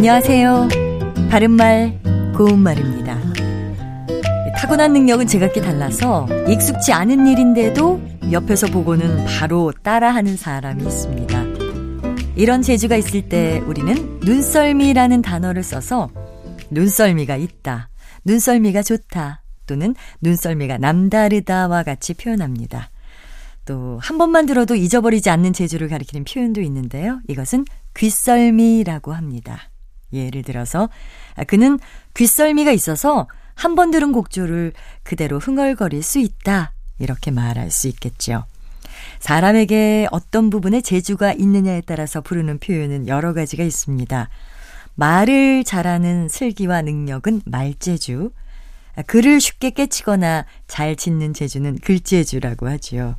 안녕하세요. 바른말, 고운말입니다. 타고난 능력은 제각기 달라서 익숙치 않은 일인데도 옆에서 보고는 바로 따라하는 사람이 있습니다. 이런 재주가 있을 때 우리는 눈썰미라는 단어를 써서 눈썰미가 있다, 눈썰미가 좋다, 또는 눈썰미가 남다르다와 같이 표현합니다. 또 한 번만 들어도 잊어버리지 않는 재주를 가리키는 표현도 있는데요. 이것은 귓썰미라고 합니다. 예를 들어서 그는 귓썰미가 있어서 한 번 들은 곡조를 그대로 흥얼거릴 수 있다. 이렇게 말할 수 있겠죠. 사람에게 어떤 부분에 재주가 있느냐에 따라서 부르는 표현은 여러 가지가 있습니다. 말을 잘하는 슬기와 능력은 말재주, 글을 쉽게 깨치거나 잘 짓는 재주는 글재주라고 하지요.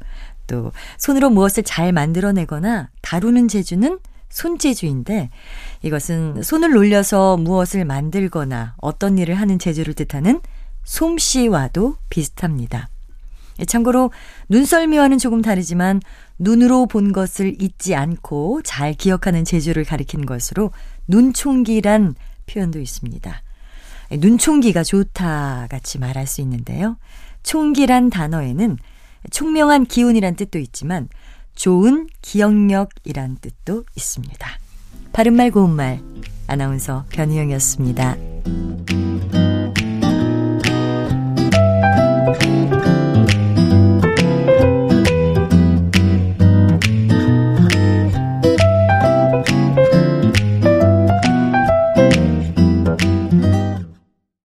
또 손으로 무엇을 잘 만들어내거나 다루는 재주는 손재주인데 이것은 손을 놀려서 무엇을 만들거나 어떤 일을 하는 재주를 뜻하는 솜씨와도 비슷합니다. 참고로 눈썰미와는 조금 다르지만 눈으로 본 것을 잊지 않고 잘 기억하는 재주를 가리킨 것으로 눈총기란 표현도 있습니다. 눈총기가 좋다 같이 말할 수 있는데요. 총기란 단어에는 총명한 기운이란 뜻도 있지만 좋은 기억력이란 뜻도 있습니다. 바른말 고운말 아나운서 변희영이었습니다.